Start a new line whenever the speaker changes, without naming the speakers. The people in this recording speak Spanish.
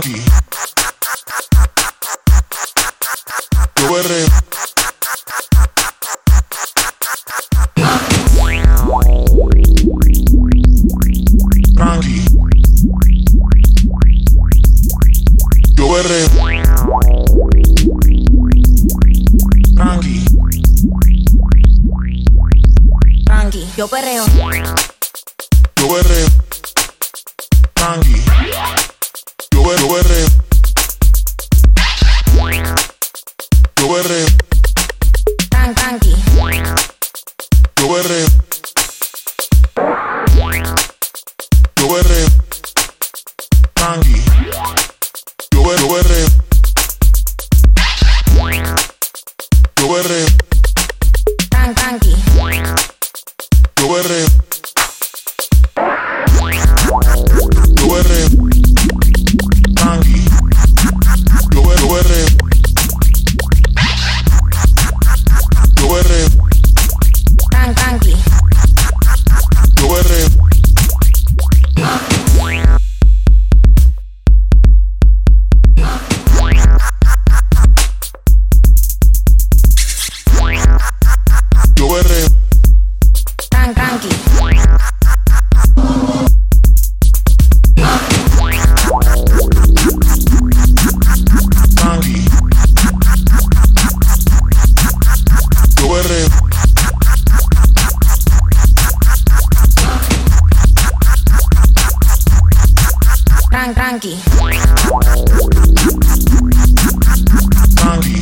funky. Yo perreo.
Berreo.
Tan. Tranqui.
Yo berreo. Yo berreo. Yo berreo.
Tan, tranqui.
Yo
Tan, tranqui. Tranqui.